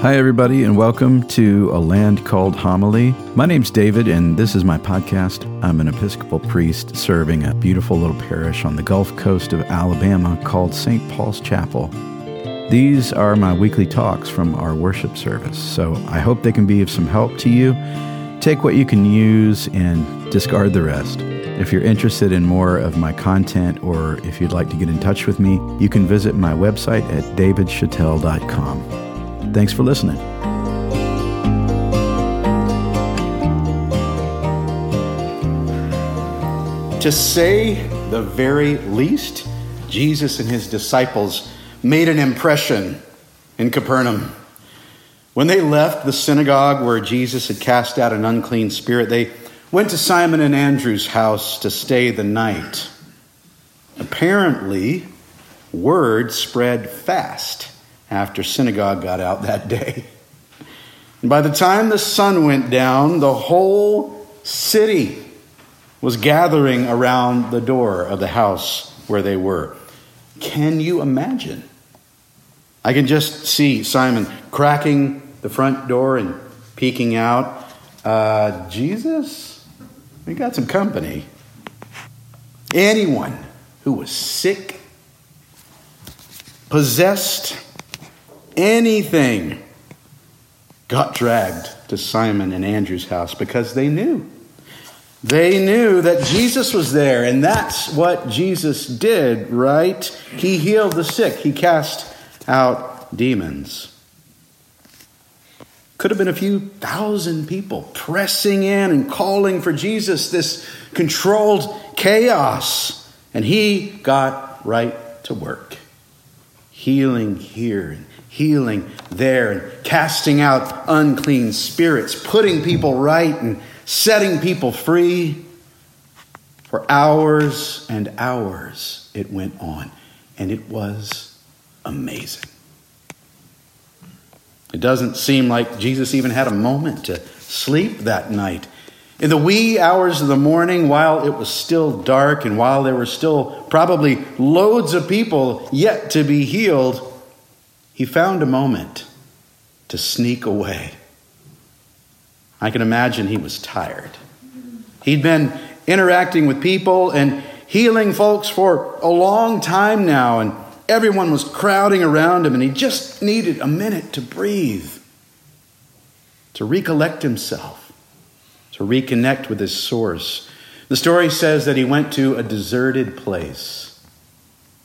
Hi, everybody, and welcome to A Land Called Homily. My name's David, and this is my podcast. I'm an Episcopal priest serving a beautiful little parish on the Gulf Coast of Alabama called St. Paul's Chapel. These are my weekly talks from our worship service, so I hope they can be of some help to you. Take what you can use and discard the rest. If you're interested in more of my content or if you'd like to get in touch with me, you can visit my website at davidchatel.com. Thanks for listening. To say the very least, Jesus and his disciples made an impression in Capernaum. When they left the synagogue where Jesus had cast out an unclean spirit, they went to Simon and Andrew's house to stay the night. Apparently, word spread fast after synagogue got out that day. And by the time the sun went down, the whole city was gathering around the door of the house where they were. Can you imagine? I can just see Simon cracking the front door and peeking out. Uh, Jesus, we got some company. Anyone who was sick, possessed, anything got dragged to Simon and Andrew's house because they knew. They knew that Jesus was there, and that's what Jesus did, right? He healed the sick, he cast out demons. Could have been a few thousand people pressing in and calling for Jesus, this controlled chaos. And he got right to work, healing here and healing there and casting out unclean spirits, putting people right and setting people free. For hours and hours it went on, and it was amazing. It doesn't seem like Jesus even had a moment to sleep that night. In the wee hours of the morning, while it was still dark and while there were still probably loads of people yet to be healed, he found a moment to sneak away. I can imagine he was tired. He'd been interacting with people and healing folks for a long time now, and everyone was crowding around him, and he just needed a minute to breathe, to recollect himself, to reconnect with his source. The story says that he went to a deserted place,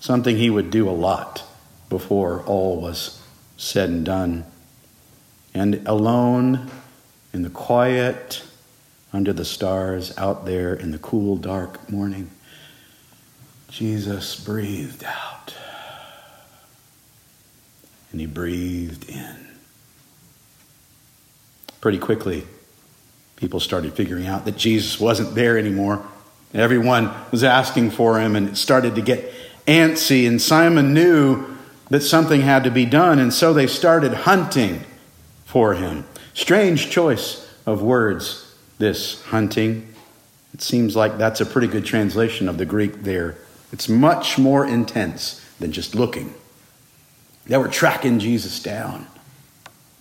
something he would do a lot before all was said and done. And alone in the quiet, under the stars, out there in the cool, dark morning, Jesus breathed out. And he breathed in. Pretty quickly, people started figuring out that Jesus wasn't there anymore. Everyone was asking for him, and it started to get antsy. And Simon knew that something had to be done, and so they started hunting for him. Strange choice of words, this hunting. It seems like that's a pretty good translation of the Greek there. It's much more intense than just looking. They were tracking Jesus down.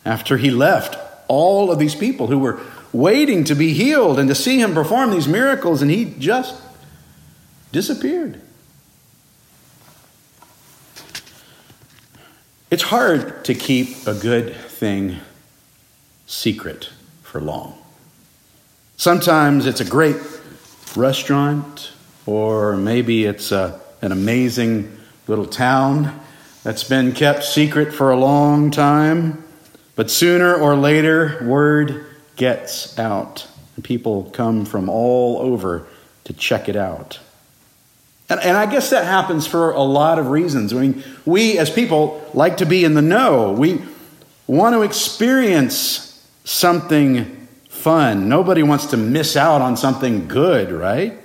After he left, all of these people who were waiting to be healed and to see him perform these miracles, and he just disappeared. It's hard to keep a good thing secret for long. Sometimes it's a great restaurant, or maybe it's a, an amazing little town that's been kept secret for a long time. But sooner or later, word gets out, and people come from all over to check it out. And, and I guess that happens for a lot of reasons. I mean, we as people like to be in the know. We want to experience something fun. Nobody wants to miss out on something good, right?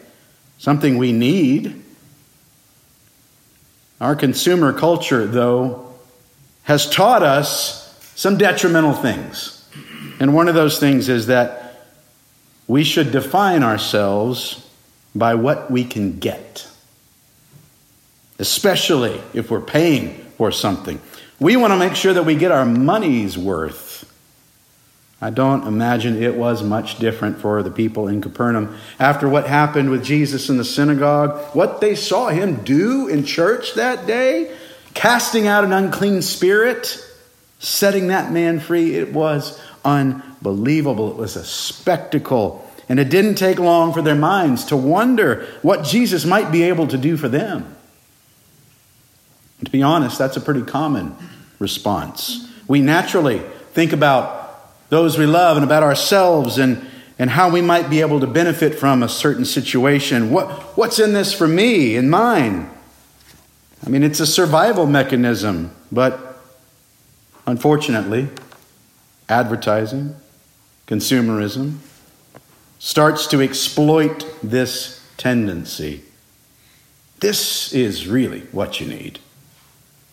Something we need. Our consumer culture, though, has taught us some detrimental things. And one of those things is that we should define ourselves by what we can get especially if we're paying for something. We want to make sure that we get our money's worth. I don't imagine it was much different for the people in Capernaum. After what happened with Jesus in the synagogue, what they saw him do in church that day, casting out an unclean spirit, setting that man free, it was unbelievable. It was a spectacle. And it didn't take long for their minds to wonder what Jesus might be able to do for them. And to be honest, that's a pretty common response. We naturally think about those we love and about ourselves and, and how we might be able to benefit from a certain situation. What, what's in this for me and mine? I mean, it's a survival mechanism, but unfortunately, advertising, consumerism, starts to exploit this tendency. This is really what you need.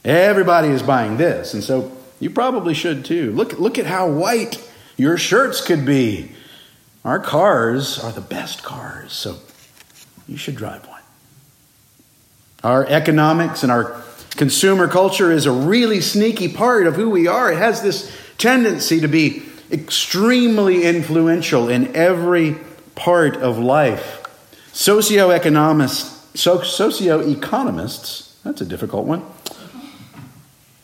Everybody is buying this, and so you probably should too. Look, look at how white your shirts could be. Our cars are the best cars, so you should drive one. Our economics and our consumer culture is a really sneaky part of who we are. It has this tendency to be extremely influential in every part of life. Socioeconomists, so, socioeconomists, that's a difficult one.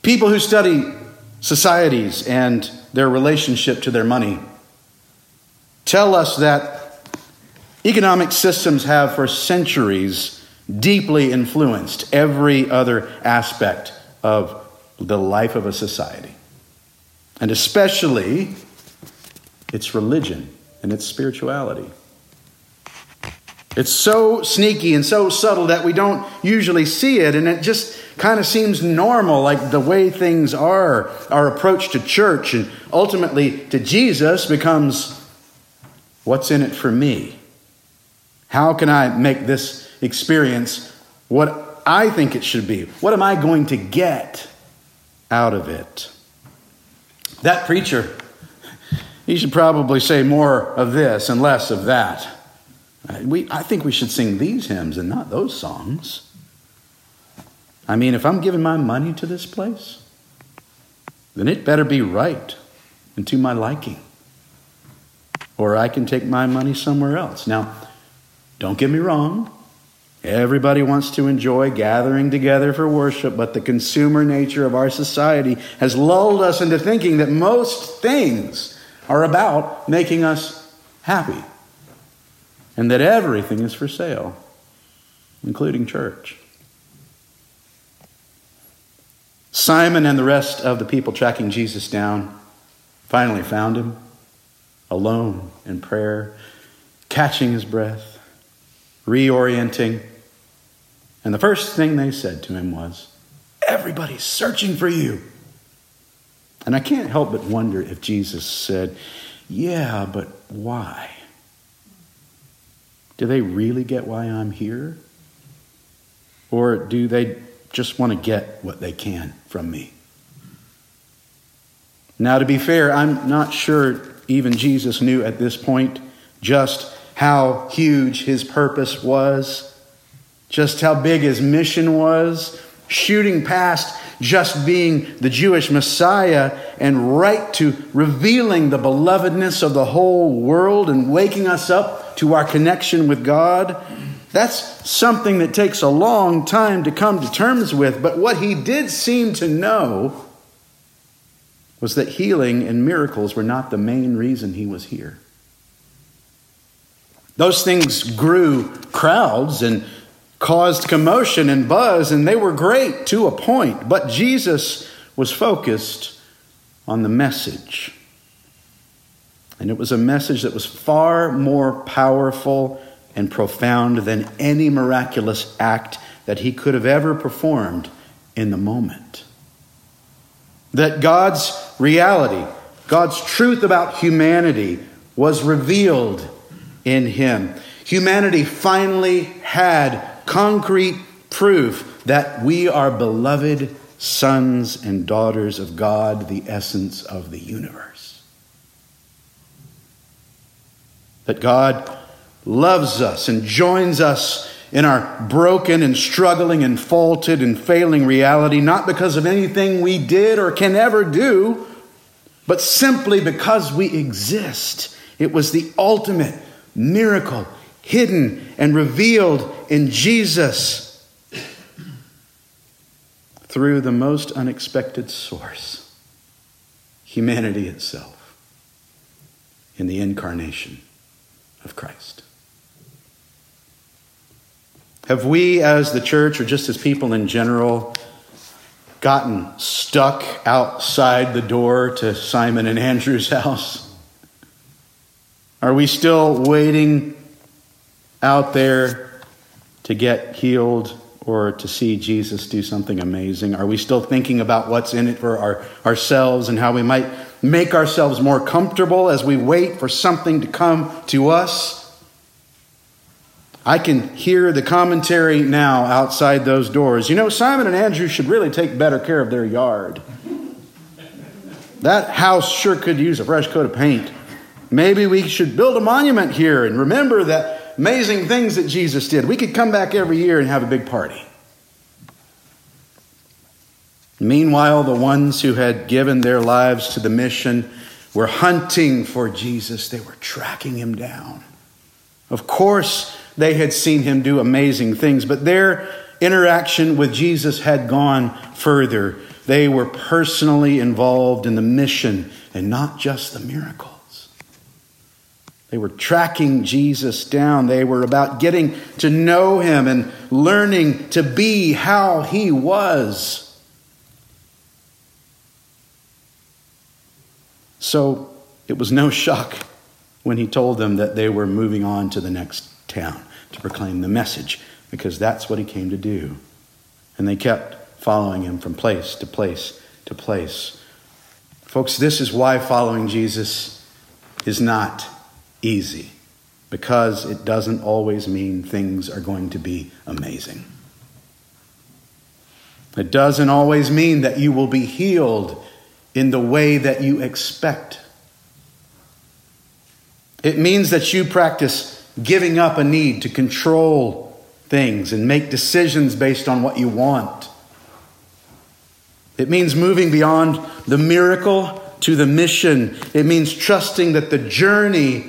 People who study societies and their relationship to their money tell us that economic systems have for centuries deeply influenced every other aspect of the life of a society, and especially its religion and its spirituality. It's so sneaky and so subtle that we don't usually see it, and it just kind of seems normal, like the way things are. Our approach to church and ultimately to Jesus becomes what's in it for me? How can I make this experience what I think it should be? What am I going to get out of it? That preacher, he should probably say more of this and less of that. We, I think we should sing these hymns and not those songs. I mean, if I'm giving my money to this place, then it better be right and to my liking. Or I can take my money somewhere else. Now, don't get me wrong. Everybody wants to enjoy gathering together for worship, but the consumer nature of our society has lulled us into thinking that most things are about making us happy and that everything is for sale, including church. Simon and the rest of the people tracking Jesus down finally found him alone in prayer, catching his breath, reorienting. And the first thing they said to him was, Everybody's searching for you. And I can't help but wonder if Jesus said, Yeah, but why? Do they really get why I'm here? Or do they just want to get what they can from me. Now, to be fair, I'm not sure even Jesus knew at this point just how huge his purpose was, just how big his mission was, shooting past just being the Jewish Messiah and right to revealing the belovedness of the whole world and waking us up to our connection with God. That's something that takes a long time to come to terms with. But what he did seem to know was that healing and miracles were not the main reason he was here. Those things grew crowds and caused commotion and buzz, and they were great to a point. But Jesus was focused on the message. And it was a message that was far more powerful and profound than any miraculous act that he could have ever performed in the moment. That God's reality, God's truth about humanity was revealed in him. Humanity finally had concrete proof that we are beloved sons and daughters of God, the essence of the universe. That God loves us and joins us in our broken and struggling and faulted and failing reality, not because of anything we did or can ever do, but simply because we exist. It was the ultimate miracle hidden and revealed in Jesus through the most unexpected source humanity itself in the incarnation of Christ. Have we, as the church, or just as people in general, gotten stuck outside the door to Simon and Andrew's house? Are we still waiting out there to get healed or to see Jesus do something amazing? Are we still thinking about what's in it for our, ourselves and how we might make ourselves more comfortable as we wait for something to come to us? I can hear the commentary now outside those doors. You know, Simon and Andrew should really take better care of their yard. That house sure could use a fresh coat of paint. Maybe we should build a monument here and remember that amazing things that Jesus did. We could come back every year and have a big party. Meanwhile, the ones who had given their lives to the mission were hunting for Jesus, they were tracking him down. Of course, they had seen him do amazing things, but their interaction with Jesus had gone further. They were personally involved in the mission and not just the miracles. They were tracking Jesus down. They were about getting to know him and learning to be how he was. So it was no shock when he told them that they were moving on to the next town to proclaim the message because that's what he came to do. And they kept following him from place to place to place. Folks, this is why following Jesus is not easy because it doesn't always mean things are going to be amazing. It doesn't always mean that you will be healed in the way that you expect. It means that you practice giving up a need to control things and make decisions based on what you want. It means moving beyond the miracle to the mission. It means trusting that the journey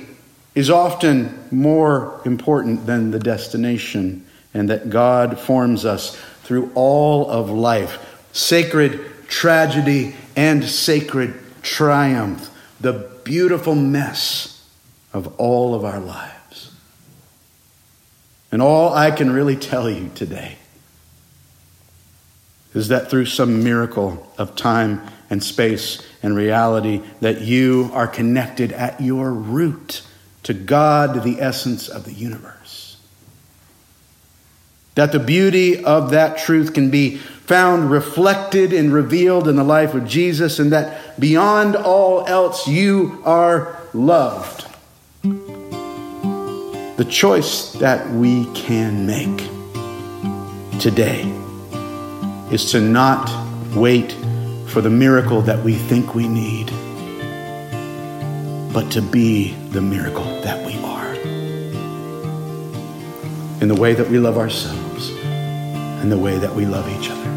is often more important than the destination and that God forms us through all of life sacred tragedy and sacred triumph, the beautiful mess of all of our lives. And all I can really tell you today is that through some miracle of time and space and reality, that you are connected at your root to God, the essence of the universe. That the beauty of that truth can be found reflected and revealed in the life of Jesus, and that beyond all else, you are loved. The choice that we can make today is to not wait for the miracle that we think we need, but to be the miracle that we are. In the way that we love ourselves and the way that we love each other.